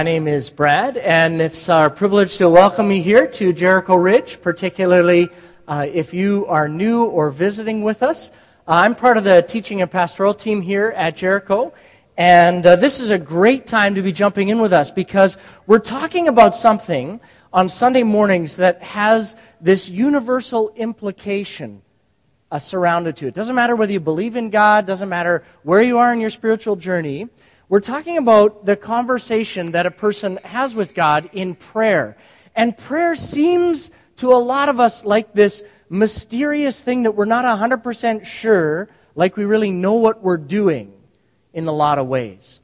My name is Brad, and it's our privilege to welcome you here to Jericho Ridge, particularly uh, if you are new or visiting with us. Uh, I'm part of the teaching and pastoral team here at Jericho, and uh, this is a great time to be jumping in with us because we're talking about something on Sunday mornings that has this universal implication uh, surrounded to it. Doesn't matter whether you believe in God, doesn't matter where you are in your spiritual journey. We're talking about the conversation that a person has with God in prayer. And prayer seems to a lot of us like this mysterious thing that we're not 100% sure, like we really know what we're doing in a lot of ways.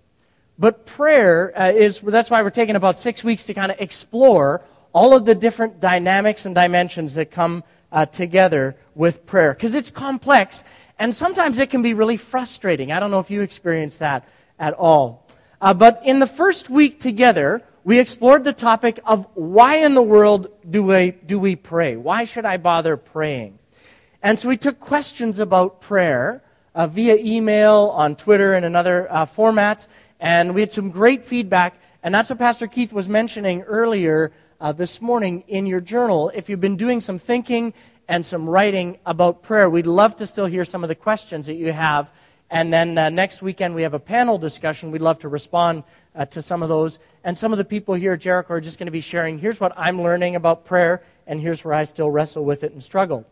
But prayer uh, is, that's why we're taking about six weeks to kind of explore all of the different dynamics and dimensions that come uh, together with prayer. Because it's complex, and sometimes it can be really frustrating. I don't know if you experience that at all. Uh, but in the first week together, we explored the topic of why in the world do we, do we pray? Why should I bother praying? And so we took questions about prayer uh, via email, on Twitter, and in other uh, formats, and we had some great feedback. And that's what Pastor Keith was mentioning earlier uh, this morning in your journal. If you've been doing some thinking and some writing about prayer, we'd love to still hear some of the questions that you have and then uh, next weekend, we have a panel discussion. We'd love to respond uh, to some of those. And some of the people here at Jericho are just going to be sharing here's what I'm learning about prayer, and here's where I still wrestle with it and struggle.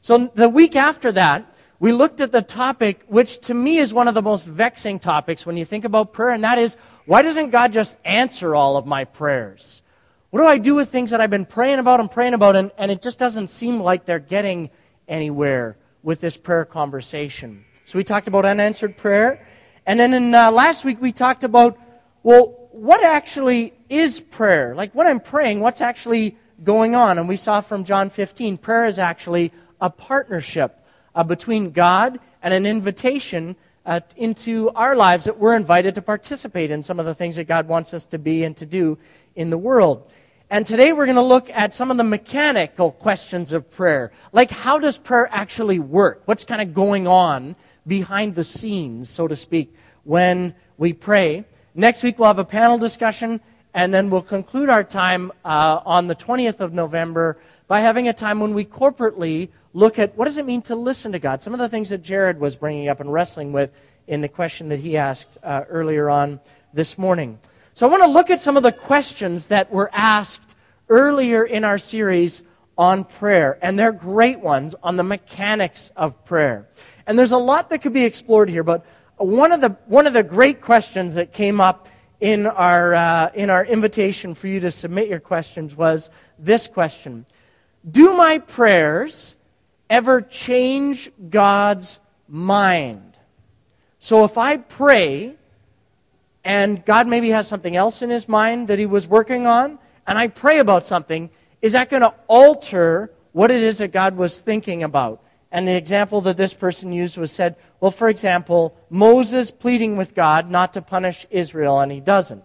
So the week after that, we looked at the topic, which to me is one of the most vexing topics when you think about prayer, and that is why doesn't God just answer all of my prayers? What do I do with things that I've been praying about and praying about, and, and it just doesn't seem like they're getting anywhere with this prayer conversation? So we talked about unanswered prayer. And then in uh, last week we talked about, well, what actually is prayer? Like when I'm praying, what's actually going on? And we saw from John 15, prayer is actually a partnership uh, between God and an invitation uh, into our lives that we're invited to participate in some of the things that God wants us to be and to do in the world. And today we're going to look at some of the mechanical questions of prayer. Like, how does prayer actually work? What's kind of going on behind the scenes, so to speak, when we pray. Next week, we'll have a panel discussion, and then we'll conclude our time uh, on the 20th of November by having a time when we corporately look at what does it mean to listen to God. Some of the things that Jared was bringing up and wrestling with in the question that he asked uh, earlier on this morning. So I want to look at some of the questions that were asked earlier in our series on prayer, and they're great ones on the mechanics of prayer. And there's a lot that could be explored here, but one of the, one of the great questions that came up in our, uh, in our invitation for you to submit your questions was this question Do my prayers ever change God's mind? So if I pray and God maybe has something else in his mind that he was working on, and I pray about something, is that going to alter what it is that God was thinking about? And the example that this person used was said, well, for example, Moses pleading with God not to punish Israel, and he doesn't.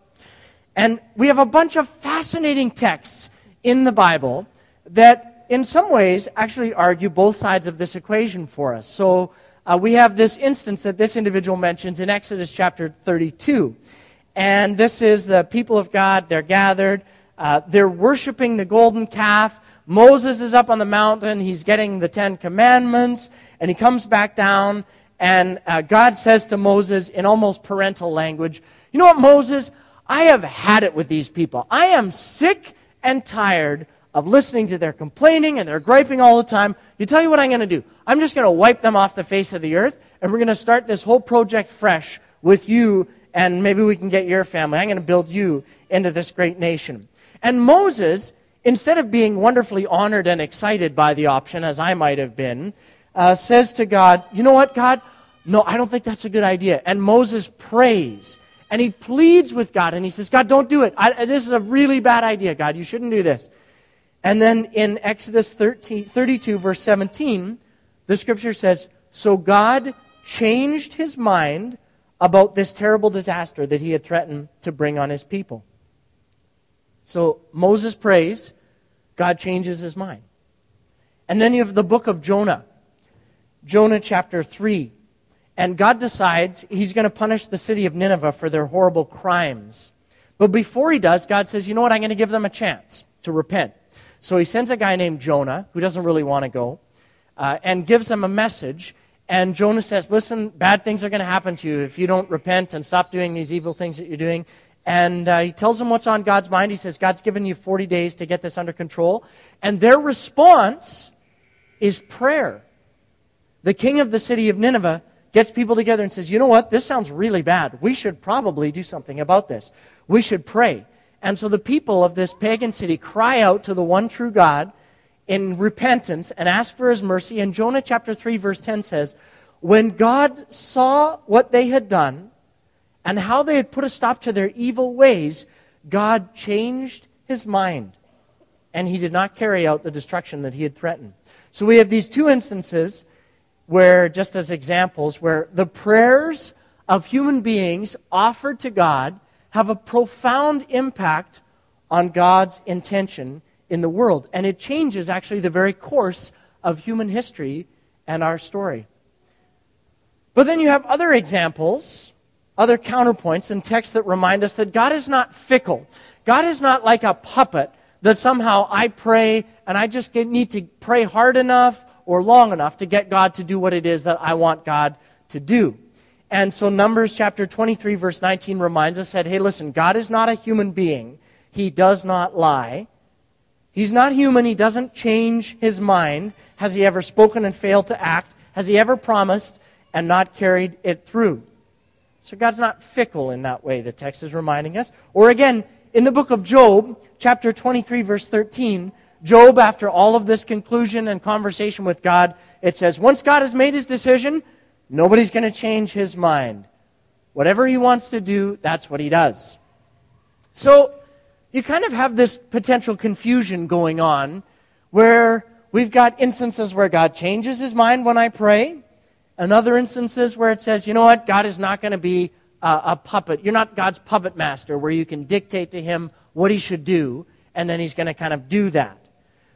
And we have a bunch of fascinating texts in the Bible that, in some ways, actually argue both sides of this equation for us. So uh, we have this instance that this individual mentions in Exodus chapter 32. And this is the people of God, they're gathered, uh, they're worshiping the golden calf. Moses is up on the mountain. He's getting the Ten Commandments. And he comes back down. And uh, God says to Moses in almost parental language, You know what, Moses? I have had it with these people. I am sick and tired of listening to their complaining and their griping all the time. You tell you what I'm going to do. I'm just going to wipe them off the face of the earth. And we're going to start this whole project fresh with you. And maybe we can get your family. I'm going to build you into this great nation. And Moses instead of being wonderfully honored and excited by the option, as I might have been, uh, says to God, You know what, God? No, I don't think that's a good idea. And Moses prays and he pleads with God and he says, God, don't do it. I, this is a really bad idea, God. You shouldn't do this. And then in Exodus 13, 32, verse 17, the scripture says, So God changed his mind about this terrible disaster that he had threatened to bring on his people. So Moses prays, God changes his mind. And then you have the book of Jonah, Jonah chapter 3. And God decides he's going to punish the city of Nineveh for their horrible crimes. But before he does, God says, you know what? I'm going to give them a chance to repent. So he sends a guy named Jonah, who doesn't really want to go, uh, and gives them a message. And Jonah says, Listen, bad things are going to happen to you if you don't repent and stop doing these evil things that you're doing. And uh, he tells them what's on God's mind. He says, God's given you 40 days to get this under control. And their response is prayer. The king of the city of Nineveh gets people together and says, You know what? This sounds really bad. We should probably do something about this. We should pray. And so the people of this pagan city cry out to the one true God in repentance and ask for his mercy. And Jonah chapter 3, verse 10 says, When God saw what they had done and how they had put a stop to their evil ways, God changed his mind and he did not carry out the destruction that he had threatened. So we have these two instances where, just as examples, where the prayers of human beings offered to God have a profound impact on God's intention in the world. And it changes actually the very course of human history and our story. But then you have other examples, other counterpoints and texts that remind us that God is not fickle. God is not like a puppet that somehow I pray and I just need to pray hard enough or long enough to get God to do what it is that I want God to do. And so Numbers chapter 23 verse 19 reminds us that, hey, listen, God is not a human being. He does not lie. He's not human. He doesn't change his mind. Has he ever spoken and failed to act? Has he ever promised and not carried it through? So God's not fickle in that way, the text is reminding us. Or again, in the book of Job, chapter 23, verse 13, Job, after all of this conclusion and conversation with God, it says, once God has made his decision, nobody's going to change his mind. Whatever he wants to do, that's what he does. So, you kind of have this potential confusion going on where we've got instances where God changes his mind when I pray, and other instances where it says, you know what, God is not going to be a, a puppet. You're not God's puppet master where you can dictate to him what he should do, and then he's going to kind of do that.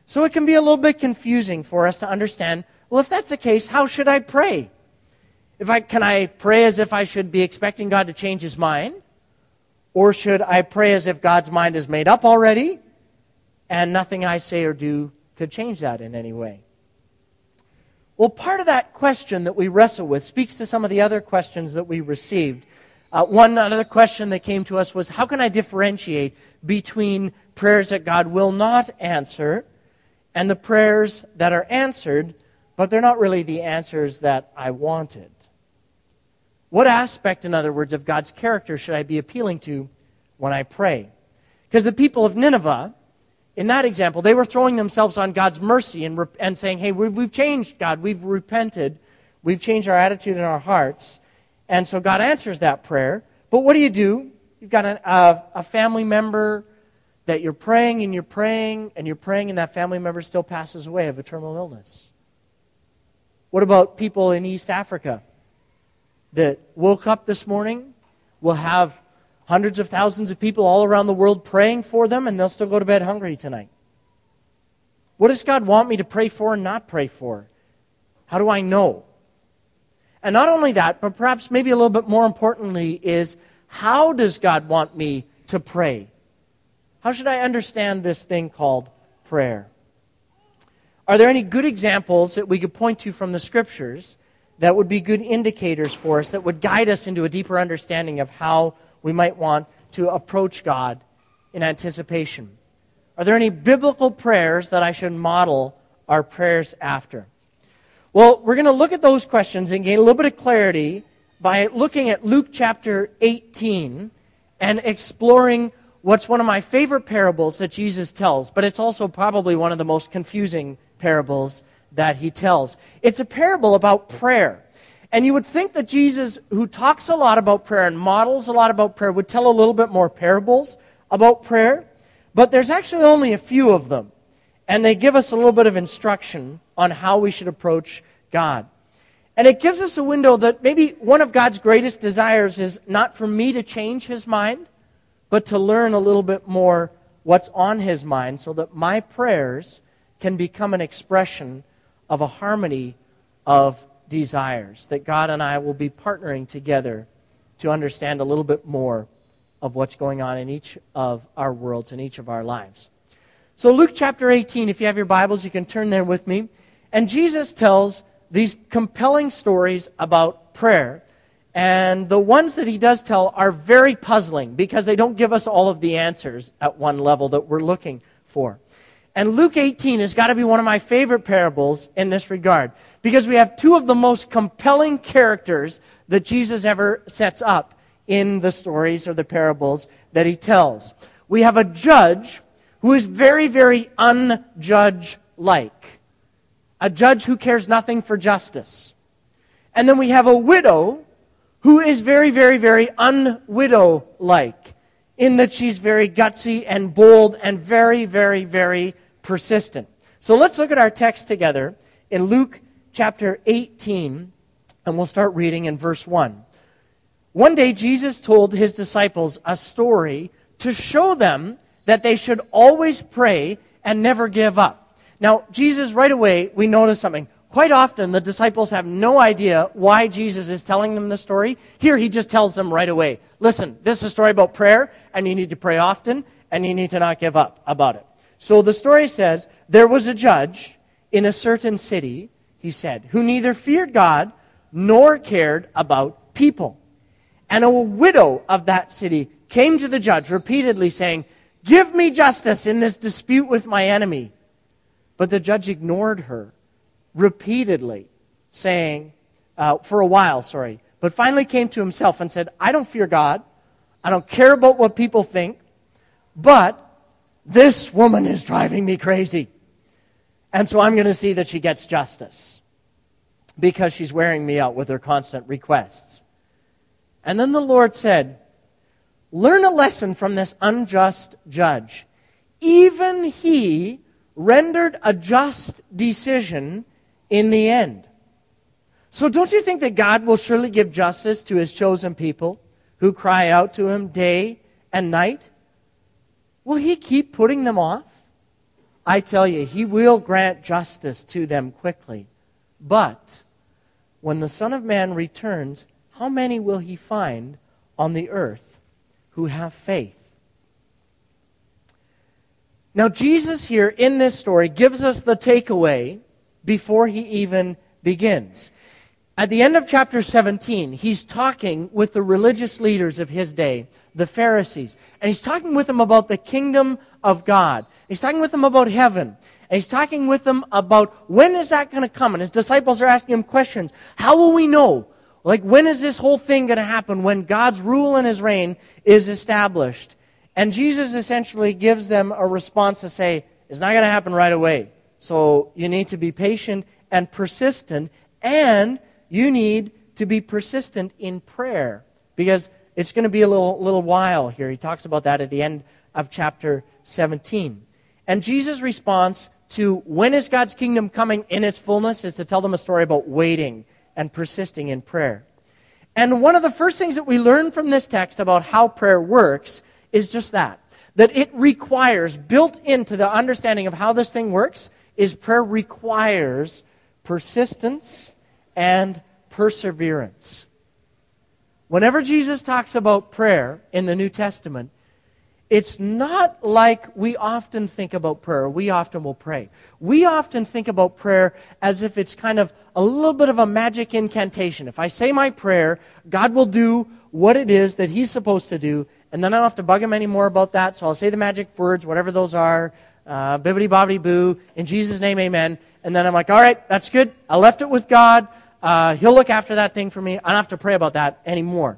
So it can be a little bit confusing for us to understand well, if that's the case, how should I pray? If I, can I pray as if I should be expecting God to change his mind? Or should I pray as if God's mind is made up already and nothing I say or do could change that in any way? Well, part of that question that we wrestle with speaks to some of the other questions that we received. Uh, one other question that came to us was how can I differentiate between prayers that God will not answer and the prayers that are answered, but they're not really the answers that I wanted. What aspect, in other words, of God's character should I be appealing to when I pray? Because the people of Nineveh, in that example, they were throwing themselves on God's mercy and, and saying, hey, we've, we've changed, God. We've repented. We've changed our attitude in our hearts. And so God answers that prayer. But what do you do? You've got an, a family member that you're praying and you're praying and you're praying and that family member still passes away of a terminal illness? What about people in East Africa that woke up this morning, will have hundreds of thousands of people all around the world praying for them, and they'll still go to bed hungry tonight? What does God want me to pray for and not pray for? How do I know? And not only that, but perhaps maybe a little bit more importantly, is how does God want me to pray? How should I understand this thing called prayer? Are there any good examples that we could point to from the scriptures that would be good indicators for us, that would guide us into a deeper understanding of how we might want to approach God in anticipation? Are there any biblical prayers that I should model our prayers after? Well, we're going to look at those questions and gain a little bit of clarity by looking at Luke chapter 18 and exploring what's one of my favorite parables that Jesus tells, but it's also probably one of the most confusing parables that he tells. It's a parable about prayer. And you would think that Jesus, who talks a lot about prayer and models a lot about prayer, would tell a little bit more parables about prayer. But there's actually only a few of them. And they give us a little bit of instruction on how we should approach God. And it gives us a window that maybe one of God's greatest desires is not for me to change his mind, but to learn a little bit more what's on his mind so that my prayers can become an expression of a harmony of desires. That God and I will be partnering together to understand a little bit more of what's going on in each of our worlds, in each of our lives. So, Luke chapter 18, if you have your Bibles, you can turn there with me. And Jesus tells these compelling stories about prayer. And the ones that he does tell are very puzzling because they don't give us all of the answers at one level that we're looking for. And Luke 18 has got to be one of my favorite parables in this regard because we have two of the most compelling characters that Jesus ever sets up in the stories or the parables that he tells. We have a judge who is very, very unjudge like, a judge who cares nothing for justice. And then we have a widow who is very, very, very unwidow like, in that she's very gutsy and bold and very, very, very persistent. So let's look at our text together in Luke chapter 18, and we'll start reading in verse 1. One day, Jesus told his disciples a story to show them that they should always pray and never give up. Now, Jesus, right away, we notice something. Quite often, the disciples have no idea why Jesus is telling them the story. Here, he just tells them right away listen, this is a story about prayer, and you need to pray often, and you need to not give up about it. So the story says there was a judge in a certain city, he said, who neither feared God nor cared about people. And a widow of that city came to the judge repeatedly saying, Give me justice in this dispute with my enemy. But the judge ignored her repeatedly, saying, uh, for a while, sorry, but finally came to himself and said, I don't fear God. I don't care about what people think, but this woman is driving me crazy. And so I'm going to see that she gets justice because she's wearing me out with her constant requests. And then the Lord said, Learn a lesson from this unjust judge. Even he rendered a just decision in the end. So don't you think that God will surely give justice to his chosen people who cry out to him day and night? Will he keep putting them off? I tell you, he will grant justice to them quickly. But when the Son of Man returns, how many will he find on the earth who have faith? Now, Jesus here in this story gives us the takeaway before he even begins. At the end of chapter 17, he's talking with the religious leaders of his day the Pharisees. And he's talking with them about the kingdom of God. He's talking with them about heaven. And he's talking with them about when is that going to come? And his disciples are asking him questions. How will we know? Like, when is this whole thing going to happen? When God's rule and his reign is established. And Jesus essentially gives them a response to say, it's not going to happen right away. So you need to be patient and persistent. And you need to be persistent in prayer. Because it's going to be a little, little while here. He talks about that at the end of chapter 17. And Jesus' response to when is God's kingdom coming in its fullness is to tell them a story about waiting and persisting in prayer. And one of the first things that we learn from this text about how prayer works is just that. That it requires, built into the understanding of how this thing works, is prayer requires persistence and perseverance. Whenever Jesus talks about prayer in the New Testament, it's not like we often think about prayer. We often will pray. We often think about prayer as if it's kind of a little bit of a magic incantation. If I say my prayer, God will do what it is that He's supposed to do, and then I don't have to bug Him anymore about that, so I'll say the magic words, whatever those are, uh, bibbity bobbity boo, in Jesus' name, amen. And then I'm like, all right, that's good. I left it with God. Uh, he'll look after that thing for me. I don't have to pray about that anymore.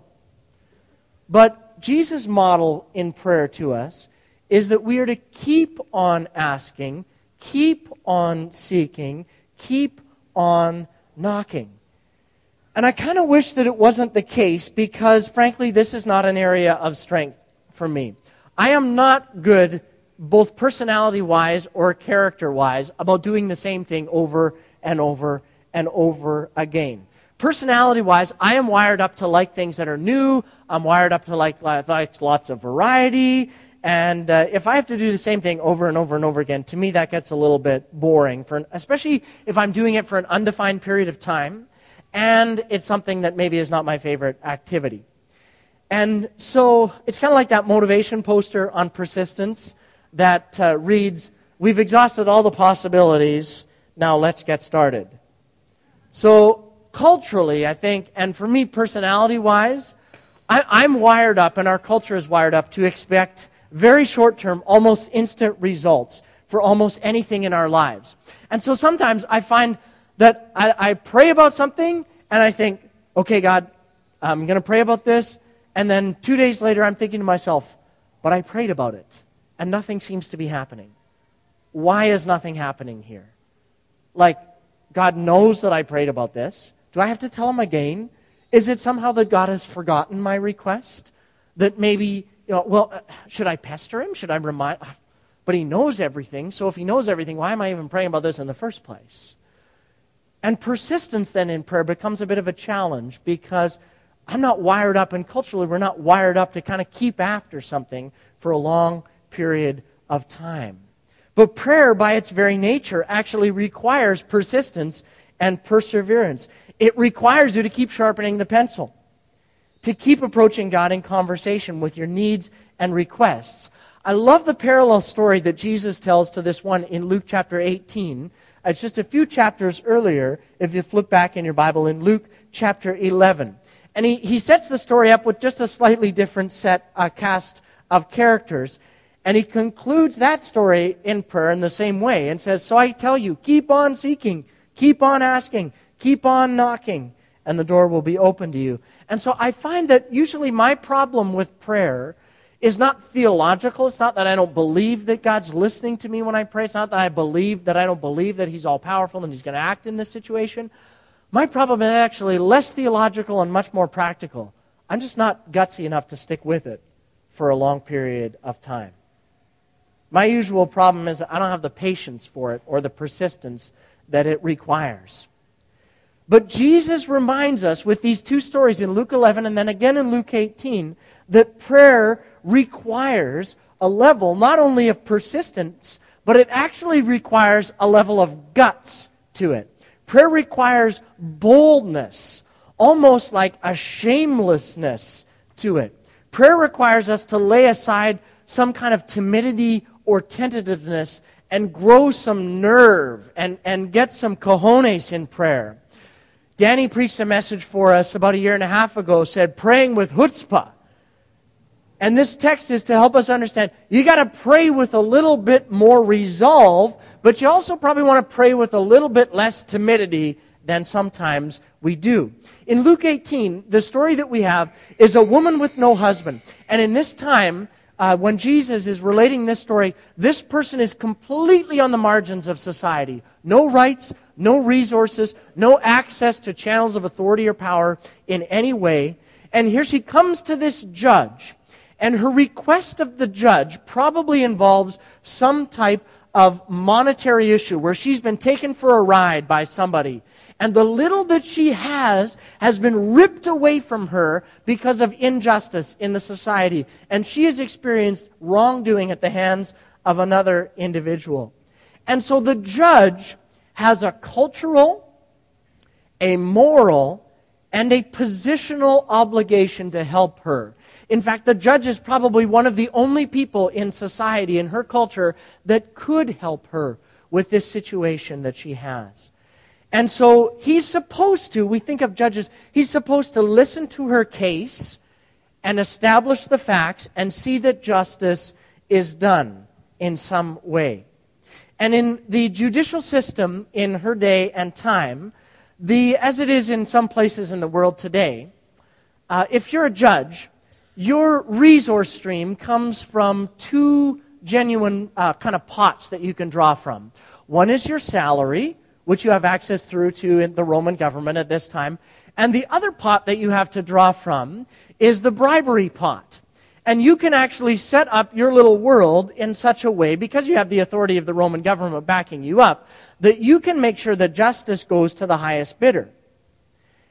But Jesus' model in prayer to us is that we are to keep on asking, keep on seeking, keep on knocking. And I kind of wish that it wasn't the case because, frankly, this is not an area of strength for me. I am not good, both personality wise or character wise, about doing the same thing over and over and over again. Personality wise, I am wired up to like things that are new. I'm wired up to like, like lots of variety. And uh, if I have to do the same thing over and over and over again, to me that gets a little bit boring, for, especially if I'm doing it for an undefined period of time and it's something that maybe is not my favorite activity. And so it's kind of like that motivation poster on persistence that uh, reads, We've exhausted all the possibilities, now let's get started. So, culturally, I think, and for me, personality wise, I'm wired up, and our culture is wired up to expect very short term, almost instant results for almost anything in our lives. And so sometimes I find that I, I pray about something and I think, okay, God, I'm going to pray about this. And then two days later, I'm thinking to myself, but I prayed about it and nothing seems to be happening. Why is nothing happening here? Like, God knows that I prayed about this. Do I have to tell him again? Is it somehow that God has forgotten my request? That maybe, you know, well, uh, should I pester him? Should I remind? But he knows everything. So if he knows everything, why am I even praying about this in the first place? And persistence then in prayer becomes a bit of a challenge because I'm not wired up, and culturally, we're not wired up to kind of keep after something for a long period of time. But prayer, by its very nature, actually requires persistence and perseverance. It requires you to keep sharpening the pencil, to keep approaching God in conversation with your needs and requests. I love the parallel story that Jesus tells to this one in Luke chapter 18. It's just a few chapters earlier, if you flip back in your Bible, in Luke chapter 11. And he, he sets the story up with just a slightly different set, uh, cast of characters. And he concludes that story in prayer in the same way and says, So I tell you, keep on seeking, keep on asking, keep on knocking, and the door will be open to you. And so I find that usually my problem with prayer is not theological. It's not that I don't believe that God's listening to me when I pray. It's not that I believe that I don't believe that He's all powerful and He's going to act in this situation. My problem is actually less theological and much more practical. I'm just not gutsy enough to stick with it for a long period of time. My usual problem is I don't have the patience for it or the persistence that it requires. But Jesus reminds us with these two stories in Luke 11 and then again in Luke 18 that prayer requires a level not only of persistence, but it actually requires a level of guts to it. Prayer requires boldness, almost like a shamelessness to it. Prayer requires us to lay aside some kind of timidity or tentativeness and grow some nerve and, and get some cojones in prayer. Danny preached a message for us about a year and a half ago, said, praying with chutzpah. And this text is to help us understand you got to pray with a little bit more resolve, but you also probably want to pray with a little bit less timidity than sometimes we do. In Luke 18, the story that we have is a woman with no husband. And in this time, uh, when Jesus is relating this story, this person is completely on the margins of society. No rights, no resources, no access to channels of authority or power in any way. And here she comes to this judge, and her request of the judge probably involves some type of monetary issue where she's been taken for a ride by somebody and the little that she has has been ripped away from her because of injustice in the society. And she has experienced wrongdoing at the hands of another individual. And so the judge has a cultural, a moral, and a positional obligation to help her. In fact, the judge is probably one of the only people in society, in her culture, that could help her with this situation that she has. And so he's supposed to, we think of judges, he's supposed to listen to her case and establish the facts and see that justice is done in some way. And in the judicial system in her day and time, the, as it is in some places in the world today, uh, if you're a judge, your resource stream comes from two genuine uh, kind of pots that you can draw from. One is your salary, which you have access through to the Roman government at this time. And the other pot that you have to draw from is the bribery pot. And you can actually set up your little world in such a way, because you have the authority of the Roman government backing you up, that you can make sure that justice goes to the highest bidder.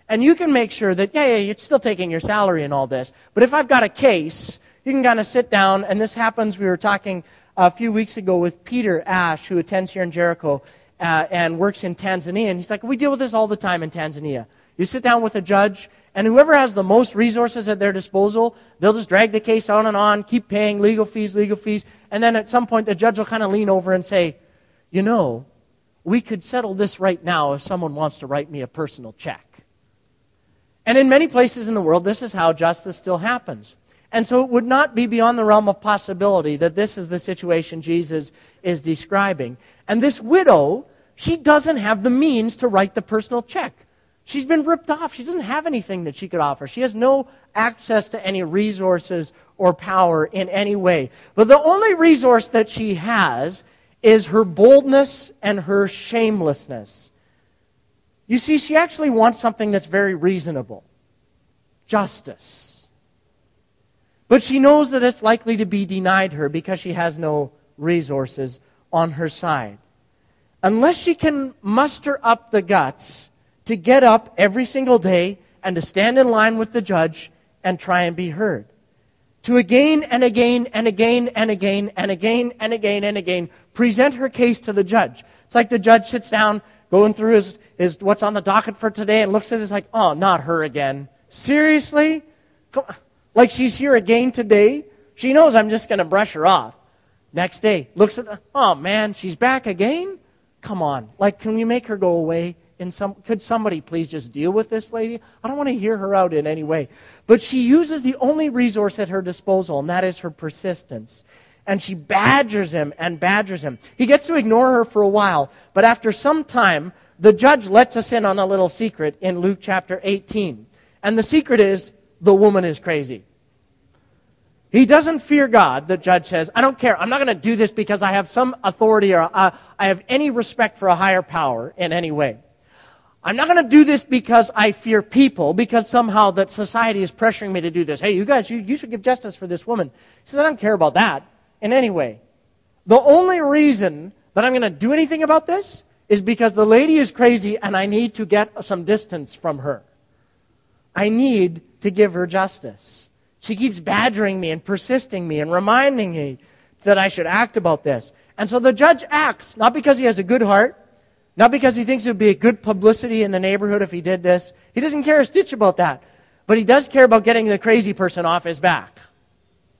And you can make sure that, yeah, yeah, you're still taking your salary and all this. But if I've got a case, you can kind of sit down, and this happens. We were talking a few weeks ago with Peter Ash, who attends here in Jericho uh, and works in Tanzania. And he's like, we deal with this all the time in Tanzania. You sit down with a judge, And whoever has the most resources at their disposal, they'll just drag the case on and on, keep paying legal fees, legal fees. And then at some point, the judge will kind of lean over and say, You know, we could settle this right now if someone wants to write me a personal check. And in many places in the world, this is how justice still happens. And so it would not be beyond the realm of possibility that this is the situation Jesus is describing. And this widow, she doesn't have the means to write the personal check. She's been ripped off. She doesn't have anything that she could offer. She has no access to any resources or power in any way. But the only resource that she has is her boldness and her shamelessness. You see, she actually wants something that's very reasonable justice. But she knows that it's likely to be denied her because she has no resources on her side. Unless she can muster up the guts to get up every single day and to stand in line with the judge and try and be heard. To again and again and again and again and again and again and again present her case to the judge. It's like the judge sits down going through his, his what's on the docket for today and looks at it like, oh, not her again. Seriously? Like she's here again today? She knows I'm just going to brush her off. Next day, looks at the, oh man, she's back again? Come on. Like, can we make her go away? In some, could somebody please just deal with this lady? I don't want to hear her out in any way. But she uses the only resource at her disposal, and that is her persistence. And she badgers him and badgers him. He gets to ignore her for a while, but after some time, the judge lets us in on a little secret in Luke chapter 18. And the secret is the woman is crazy. He doesn't fear God, the judge says. I don't care. I'm not going to do this because I have some authority or uh, I have any respect for a higher power in any way. I'm not going to do this because I fear people, because somehow that society is pressuring me to do this. Hey, you guys, you, you should give justice for this woman. He says, I don't care about that in any way. The only reason that I'm going to do anything about this is because the lady is crazy and I need to get some distance from her. I need to give her justice. She keeps badgering me and persisting me and reminding me that I should act about this. And so the judge acts, not because he has a good heart, not because he thinks it would be a good publicity in the neighborhood if he did this. He doesn't care a stitch about that. But he does care about getting the crazy person off his back.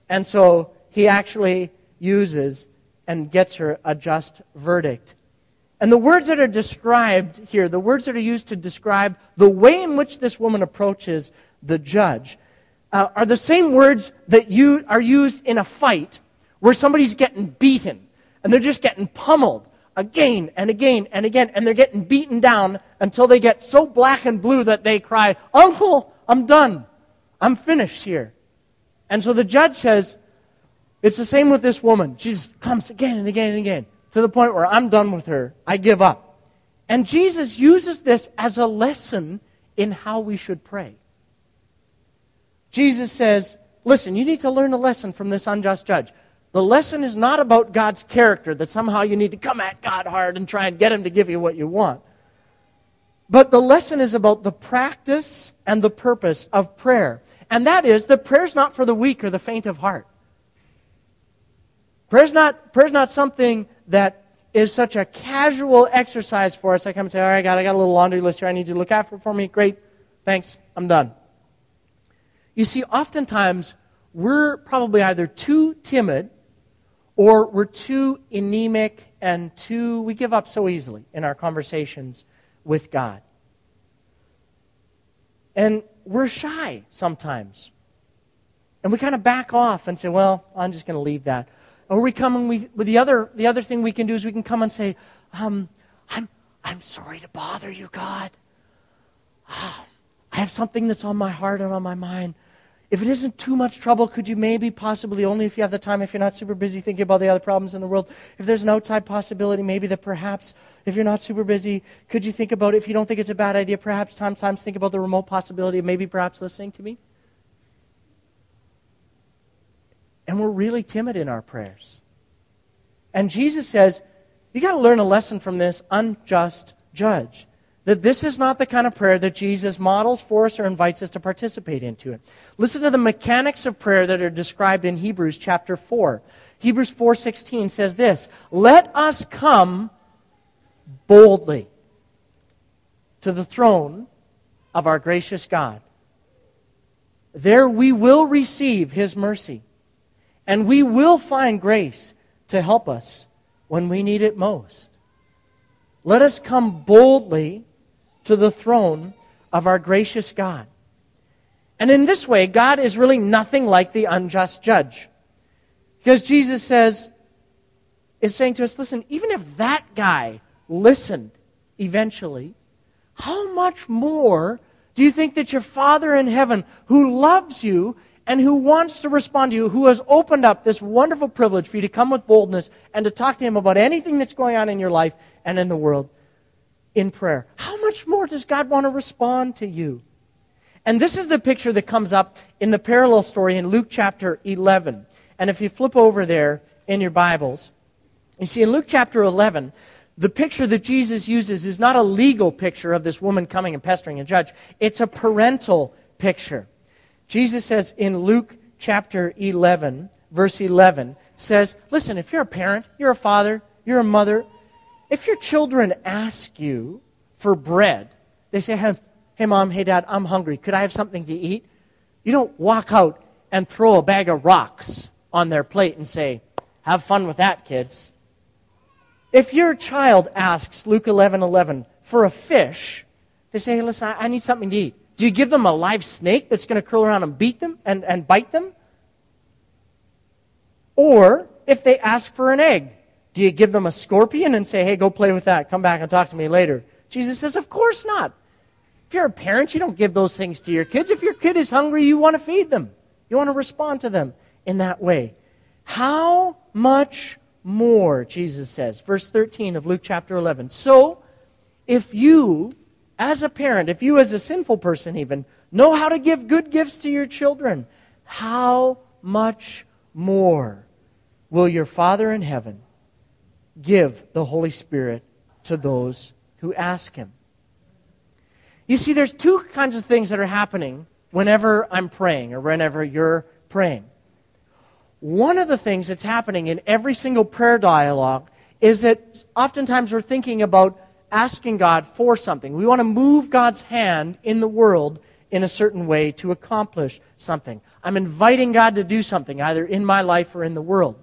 And so he actually uses and gets her a just verdict. And the words that are described here, the words that are used to describe the way in which this woman approaches the judge, uh, are the same words that you, are used in a fight where somebody's getting beaten and they're just getting pummeled again and again and again, and they're getting beaten down until they get so black and blue that they cry, Uncle, I'm done. I'm finished here. And so the judge says, it's the same with this woman. She comes again and again and again to the point where I'm done with her. I give up. And Jesus uses this as a lesson in how we should pray. Jesus says, Listen, you need to learn a lesson from this unjust judge. The lesson is not about God's character, that somehow you need to come at God hard and try and get Him to give you what you want. But the lesson is about the practice and the purpose of prayer. And that is that prayer's not for the weak or the faint of heart. Prayer is not, prayer's not something that is such a casual exercise for us. I come and say, All right, God, I got a little laundry list here. I need you to look after it for me. Great. Thanks. I'm done. You see, oftentimes, we're probably either too timid or we're too anemic and too, we give up so easily in our conversations with God. And we're shy sometimes. And we kind of back off and say, well, I'm just going to leave that. Or we come and we, the other, the other thing we can do is we can come and say, um, I'm, I'm sorry to bother you, God. Oh, I have something that's on my heart and on my mind. If it isn't too much trouble, could you maybe, possibly, only if you have the time, if you're not super busy thinking about the other problems in the world, if there's an outside possibility, maybe that perhaps, if you're not super busy, could you think about, it? if you don't think it's a bad idea, perhaps sometimes think about the remote possibility of maybe perhaps listening to me? And we're really timid in our prayers. And Jesus says, you got to learn a lesson from this unjust judge that this is not the kind of prayer that Jesus models for us or invites us to participate into it. Listen to the mechanics of prayer that are described in Hebrews chapter 4. Hebrews 4:16 says this, "Let us come boldly to the throne of our gracious God there we will receive His mercy. And we will find grace to help us when we need it most. Let us come boldly to the throne of our gracious God. And in this way, God is really nothing like the unjust judge. Because Jesus says, is saying to us, listen, even if that guy listened eventually, how much more do you think that your Father in heaven, who loves you and who wants to respond to you, who has opened up this wonderful privilege for you to come with boldness and to talk to him about anything that's going on in your life and in the world in prayer, how much more does God want to respond to you? And this is the picture that comes up in the parallel story in Luke chapter 11. And if you flip over there in your Bibles, you see in Luke chapter 11, the picture that Jesus uses is not a legal picture of this woman coming and pestering a judge, it's a parental picture. Jesus says in Luke chapter 11, verse 11, says, Listen, if you're a parent, you're a father, you're a mother, if your children ask you for bread, they say, Hey, hey mom, hey, dad, I'm hungry. Could I have something to eat? You don't walk out and throw a bag of rocks on their plate and say, Have fun with that, kids. If your child asks, Luke 11 11, for a fish, they say, hey, listen, I, I need something to eat. Do you give them a live snake that's going to curl around and beat them and, and bite them? Or if they ask for an egg, do you give them a scorpion and say, hey, go play with that, come back and talk to me later? Jesus says, of course not. If you're a parent, you don't give those things to your kids. If your kid is hungry, you want to feed them. You want to respond to them in that way. How much more, Jesus says. Verse 13 of Luke chapter 11. So, if you, as a parent, if you, as a sinful person even, know how to give good gifts to your children, how much more will your Father in heaven give the Holy Spirit to those who ask Him? You see, there's two kinds of things that are happening whenever I'm praying or whenever you're praying one of the things that's happening in every single prayer dialogue is that oftentimes we're thinking about asking God for something. We want to move God's hand in the world in a certain way to accomplish something. I'm inviting God to do something, either in my life or in the world.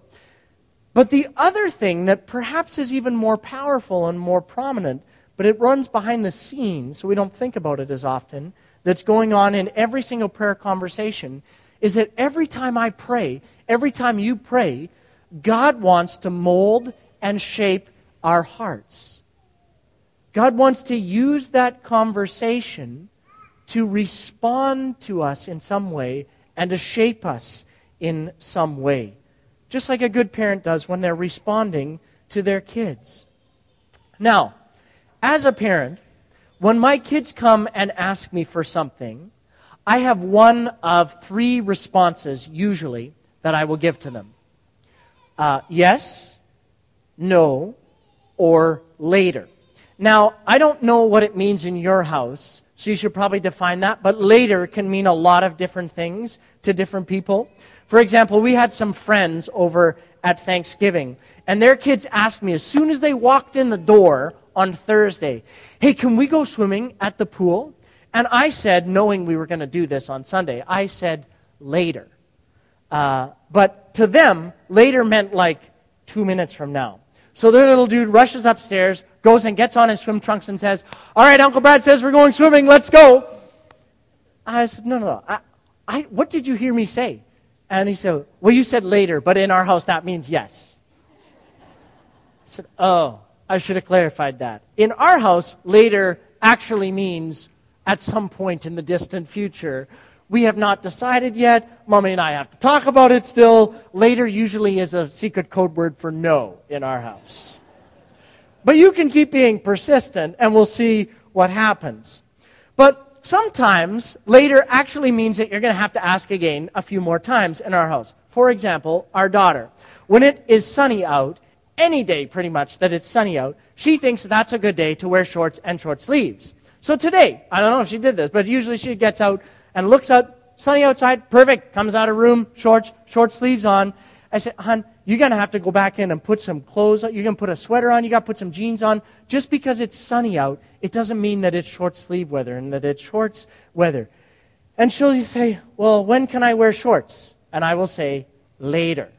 But the other thing that perhaps is even more powerful and more prominent, but it runs behind the scenes, so we don't think about it as often, that's going on in every single prayer conversation, is that every time I pray, every time you pray, God wants to mold and shape our hearts. God wants to use that conversation to respond to us in some way and to shape us in some way. Just like a good parent does when they're responding to their kids. Now, as a parent, when my kids come and ask me for something, I have one of three responses usually that I will give to them uh, yes, no, or later. Now, I don't know what it means in your house, so you should probably define that, but later can mean a lot of different things to different people. For example, we had some friends over at Thanksgiving, and their kids asked me as soon as they walked in the door on Thursday, Hey, can we go swimming at the pool? And I said, knowing we were going to do this on Sunday, I said, later. Uh, but to them, later meant like two minutes from now. So their little dude rushes upstairs, goes and gets on his swim trunks and says, All right, Uncle Brad says we're going swimming, let's go. I said, No, no, no. I, I, what did you hear me say? And he said, Well, you said later, but in our house that means yes. I said, Oh, I should have clarified that. In our house, later actually means at some point in the distant future, we have not decided yet. Mommy and I have to talk about it still. Later usually is a secret code word for no in our house. But you can keep being persistent and we'll see what happens. But sometimes later actually means that you're going to have to ask again a few more times in our house. For example, our daughter. When it is sunny out, any day pretty much that it's sunny out, she thinks that's a good day to wear shorts and short sleeves. So today, I don't know if she did this, but usually she gets out and looks out, sunny outside, perfect, comes out of room, shorts, short sleeves on. I said, hon, you're going to have to go back in and put some clothes on. You're going to put a sweater on. you got to put some jeans on. Just because it's sunny out, it doesn't mean that it's short sleeve weather and that it's shorts weather. And she'll say, Well, when can I wear shorts? And I will say, Later.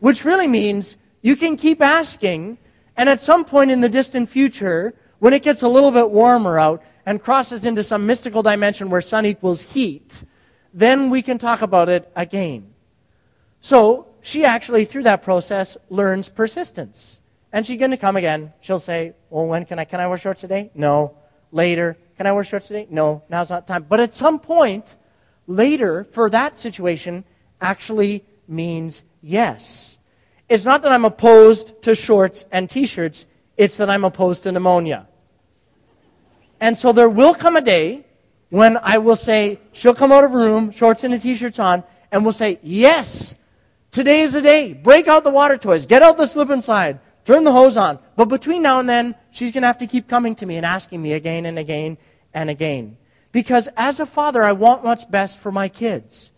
Which really means you can keep asking, and at some point in the distant future, when it gets a little bit warmer out and crosses into some mystical dimension where sun equals heat, then we can talk about it again. So she actually, through that process, learns persistence. And she's going to come again. She'll say, Well, when can I, can I wear shorts today? No. Later. Can I wear shorts today? No. Now's not time. But at some point, later, for that situation, actually means yes. It's not that I'm opposed to shorts and t shirts, it's that I'm opposed to pneumonia. And so there will come a day when I will say, she'll come out of her room, shorts and a t shirts on, and we'll say, Yes, today is the day. Break out the water toys. Get out the slip and slide. Turn the hose on. But between now and then, she's going to have to keep coming to me and asking me again and again and again. Because as a father, I want what's best for my kids.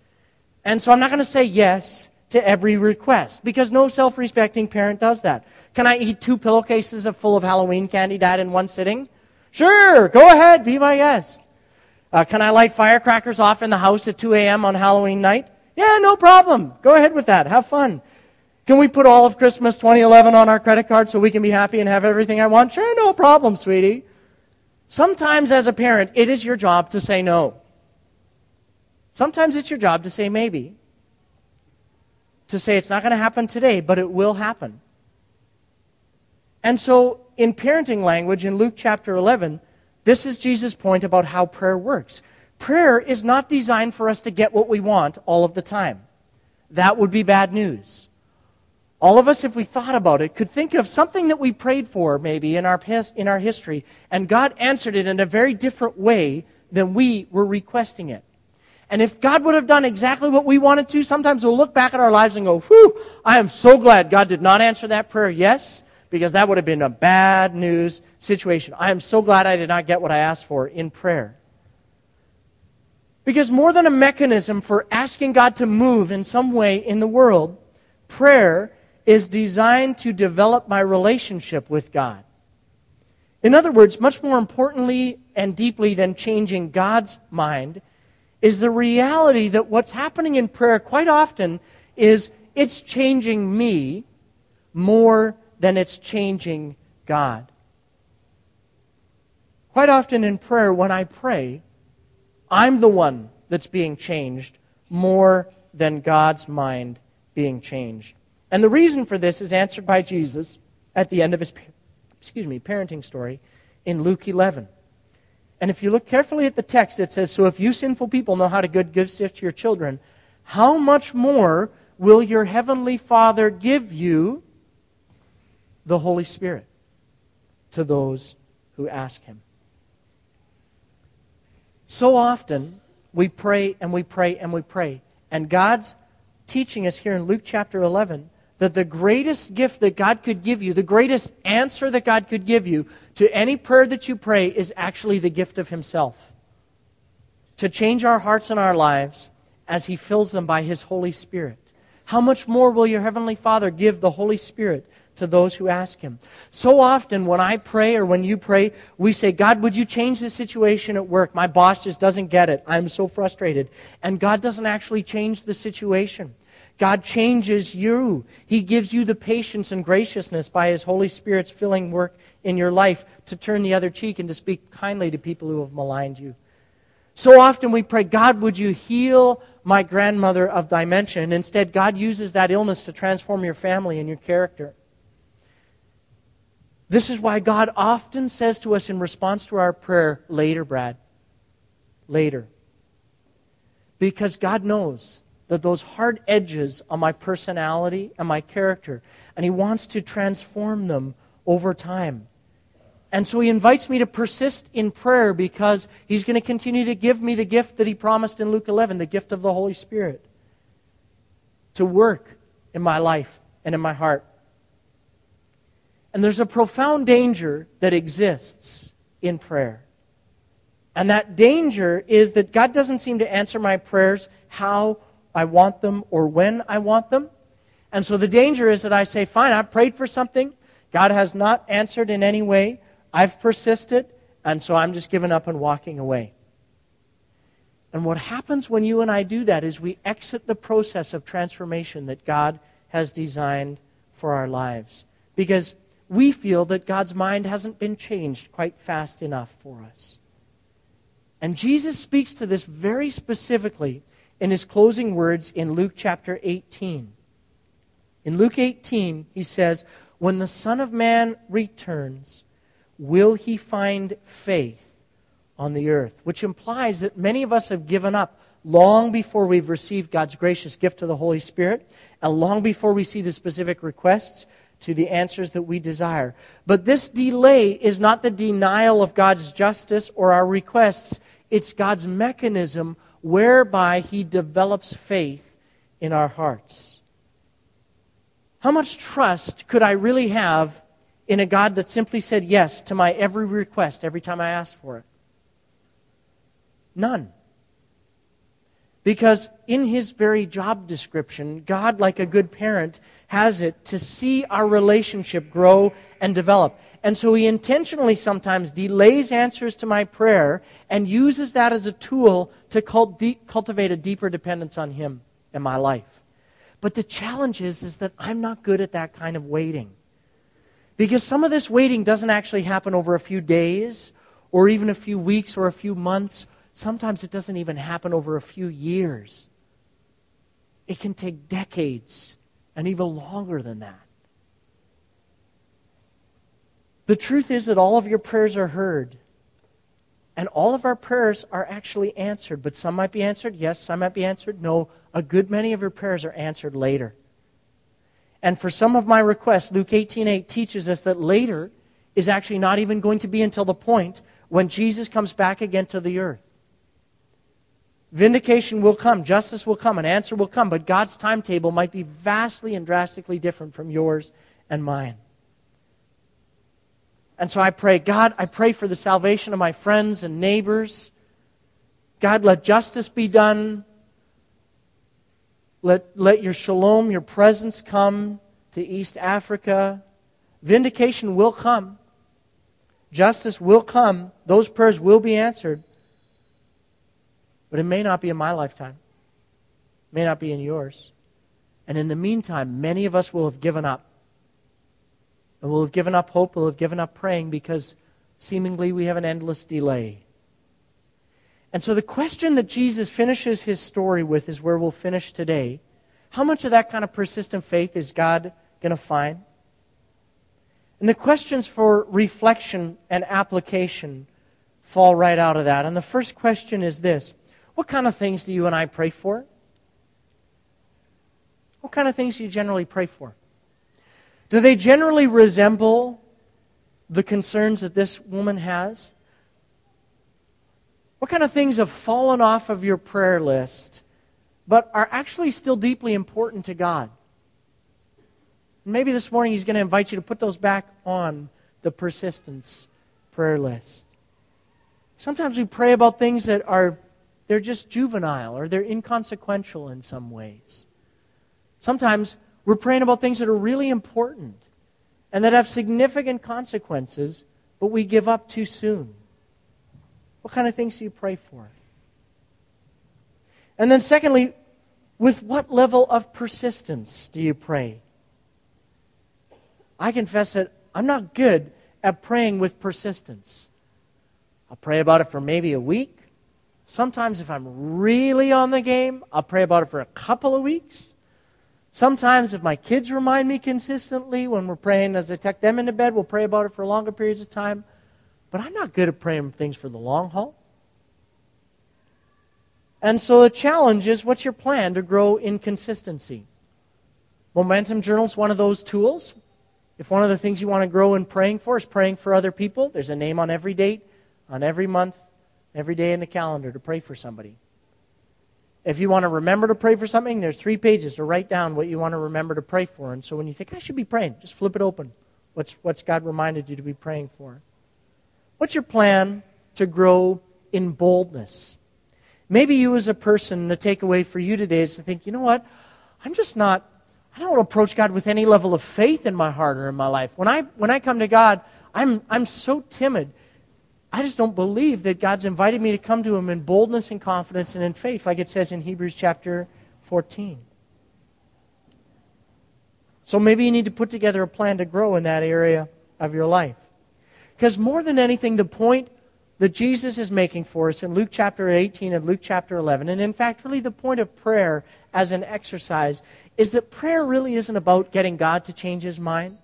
And so I'm not going to say yes to every request because no self respecting parent does that. Can I eat two pillowcases full of Halloween candy, Dad, in one sitting? Sure, go ahead, be my guest. Uh, can I light firecrackers off in the house at 2 a.m. on Halloween night? Yeah, no problem. Go ahead with that. Have fun. Can we put all of Christmas 2011 on our credit card so we can be happy and have everything I want? Sure, no problem, sweetie. Sometimes, as a parent, it is your job to say no. Sometimes it's your job to say maybe. To say it's not going to happen today, but it will happen. And so, in parenting language, in Luke chapter 11, this is Jesus' point about how prayer works. Prayer is not designed for us to get what we want all of the time. That would be bad news. All of us, if we thought about it, could think of something that we prayed for maybe in our, past, in our history, and God answered it in a very different way than we were requesting it. And if God would have done exactly what we wanted to, sometimes we'll look back at our lives and go, whew, I am so glad God did not answer that prayer, yes, because that would have been a bad news situation. I am so glad I did not get what I asked for in prayer. Because more than a mechanism for asking God to move in some way in the world, prayer is designed to develop my relationship with God. In other words, much more importantly and deeply than changing God's mind is the reality that what's happening in prayer quite often is it's changing me more than it's changing God. Quite often in prayer, when I pray, I'm the one that's being changed more than God's mind being changed. And the reason for this is answered by Jesus at the end of his excuse me, parenting story in Luke 11. And if you look carefully at the text, it says, So if you sinful people know how to good give gifts to your children, how much more will your heavenly Father give you the Holy Spirit to those who ask him? So often, we pray and we pray and we pray. And God's teaching us here in Luke chapter 11 that the greatest gift that God could give you, the greatest answer that God could give you to any prayer that you pray is actually the gift of Himself. To change our hearts and our lives as He fills them by His Holy Spirit. How much more will your Heavenly Father give the Holy Spirit to those who ask Him? So often when I pray or when you pray, we say, God, would you change the situation at work? My boss just doesn't get it. I'm so frustrated. And God doesn't actually change the situation. God changes you. He gives you the patience and graciousness by His Holy Spirit's filling work in your life to turn the other cheek and to speak kindly to people who have maligned you. So often we pray, God, would you heal my grandmother of dementia? Instead, God uses that illness to transform your family and your character. This is why God often says to us in response to our prayer, later, Brad. Later. Because God knows that those hard edges on my personality and my character, and He wants to transform them over time. And so He invites me to persist in prayer because He's going to continue to give me the gift that He promised in Luke 11, the gift of the Holy Spirit, to work in my life and in my heart. And there's a profound danger that exists in prayer. And that danger is that God doesn't seem to answer my prayers how I want them or when I want them. And so the danger is that I say, fine, I've prayed for something. God has not answered in any way. I've persisted. And so I'm just giving up and walking away. And what happens when you and I do that is we exit the process of transformation that God has designed for our lives. Because we feel that God's mind hasn't been changed quite fast enough for us. And Jesus speaks to this very specifically in his closing words in Luke chapter 18. In Luke 18, he says, When the Son of Man returns, will he find faith on the earth? Which implies that many of us have given up long before we've received God's gracious gift of the Holy Spirit, and long before we see the specific requests to the answers that we desire. But this delay is not the denial of God's justice or our requests, it's God's mechanism whereby He develops faith in our hearts. How much trust could I really have in a God that simply said yes to my every request every time I asked for it? None. Because in his very job description, God, like a good parent, has it to see our relationship grow and develop. And so he intentionally sometimes delays answers to my prayer and uses that as a tool to cultivate a deeper dependence on him in my life. But the challenge is, is that I'm not good at that kind of waiting. Because some of this waiting doesn't actually happen over a few days or even a few weeks or a few months Sometimes it doesn't even happen over a few years. It can take decades and even longer than that. The truth is that all of your prayers are heard. And all of our prayers are actually answered. But some might be answered, yes, some might be answered, no. A good many of your prayers are answered later. And for some of my requests, Luke 18:8 teaches us that later is actually not even going to be until the point when Jesus comes back again to the earth. Vindication will come, justice will come, an answer will come, but God's timetable might be vastly and drastically different from yours and mine. And so I pray, God, I pray for the salvation of my friends and neighbors. God, let justice be done. Let, let your shalom, your presence come to East Africa. Vindication will come. Justice will come. Those prayers will be answered. But it may not be in my lifetime, it may not be in yours. And in the meantime, many of us will have given up. And we'll have given up hope, we'll have given up praying because seemingly we have an endless delay. And so the question that Jesus finishes his story with is where we'll finish today. How much of that kind of persistent faith is God going to find? And the questions for reflection and application fall right out of that. And the first question is this what kind of things do you and I pray for? What kind of things do you generally pray for? Do they generally resemble the concerns that this woman has? What kind of things have fallen off of your prayer list but are actually still deeply important to God? Maybe this morning He's going to invite you to put those back on the persistence prayer list. Sometimes we pray about things that are they're just juvenile or they're inconsequential in some ways. Sometimes we're praying about things that are really important and that have significant consequences, but we give up too soon. What kind of things do you pray for? And then, secondly, with what level of persistence do you pray? I confess that I'm not good at praying with persistence. I'll pray about it for maybe a week, Sometimes, if I'm really on the game, I'll pray about it for a couple of weeks. Sometimes, if my kids remind me consistently when we're praying as I tuck them into bed, we'll pray about it for longer periods of time. But I'm not good at praying things for the long haul. And so the challenge is what's your plan to grow in consistency? Momentum Journal is one of those tools. If one of the things you want to grow in praying for is praying for other people, there's a name on every date, on every month, every day in the calendar to pray for somebody. If you want to remember to pray for something, there's three pages to write down what you want to remember to pray for. And so when you think, I should be praying, just flip it open. What's, what's God reminded you to be praying for? What's your plan to grow in boldness? Maybe you, as a person, the takeaway for you today is to think, you know what? I'm just not, I don't approach God with any level of faith in my heart or in my life. When I, when I come to God, I'm, I'm so timid I just don't believe that God's invited me to come to Him in boldness and confidence and in faith, like it says in Hebrews chapter 14. So maybe you need to put together a plan to grow in that area of your life. Because more than anything, the point that Jesus is making for us in Luke chapter 18 and Luke chapter 11, and in fact, really the point of prayer as an exercise, is that prayer really isn't about getting God to change his mind.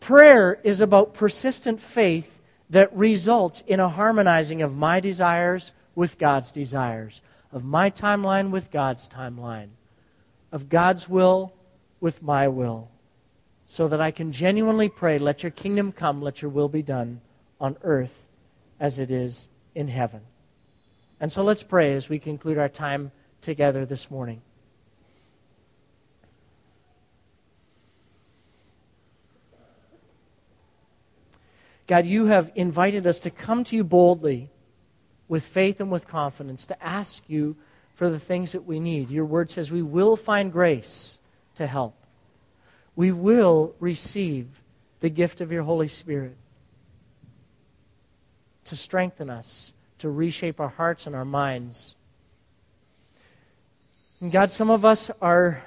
Prayer is about persistent faith that results in a harmonizing of my desires with God's desires, of my timeline with God's timeline, of God's will with my will, so that I can genuinely pray, let your kingdom come, let your will be done on earth as it is in heaven. And so let's pray as we conclude our time together this morning. God, you have invited us to come to you boldly with faith and with confidence to ask you for the things that we need. Your word says we will find grace to help. We will receive the gift of your Holy Spirit to strengthen us, to reshape our hearts and our minds. And God, some of us are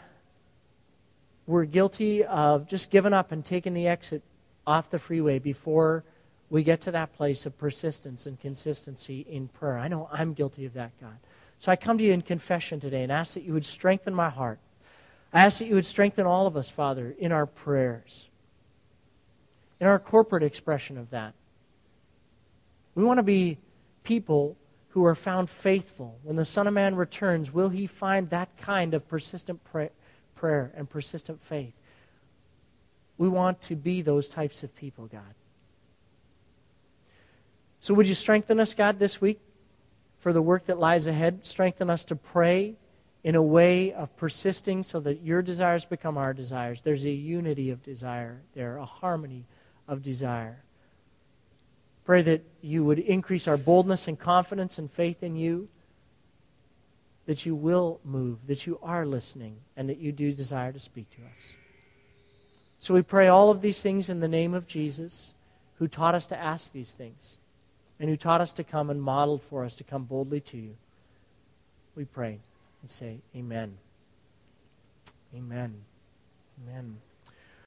we're guilty of just giving up and taking the exit off the freeway before we get to that place of persistence and consistency in prayer. I know I'm guilty of that, God. So I come to you in confession today and ask that you would strengthen my heart. I ask that you would strengthen all of us, Father, in our prayers, in our corporate expression of that. We want to be people who are found faithful. When the Son of Man returns, will he find that kind of persistent pray- prayer and persistent faith? We want to be those types of people, God. So, would you strengthen us, God, this week for the work that lies ahead? Strengthen us to pray in a way of persisting so that your desires become our desires. There's a unity of desire there, a harmony of desire. Pray that you would increase our boldness and confidence and faith in you, that you will move, that you are listening, and that you do desire to speak to us. So we pray all of these things in the name of Jesus, who taught us to ask these things, and who taught us to come and modeled for us to come boldly to you. We pray and say, Amen. Amen. Amen.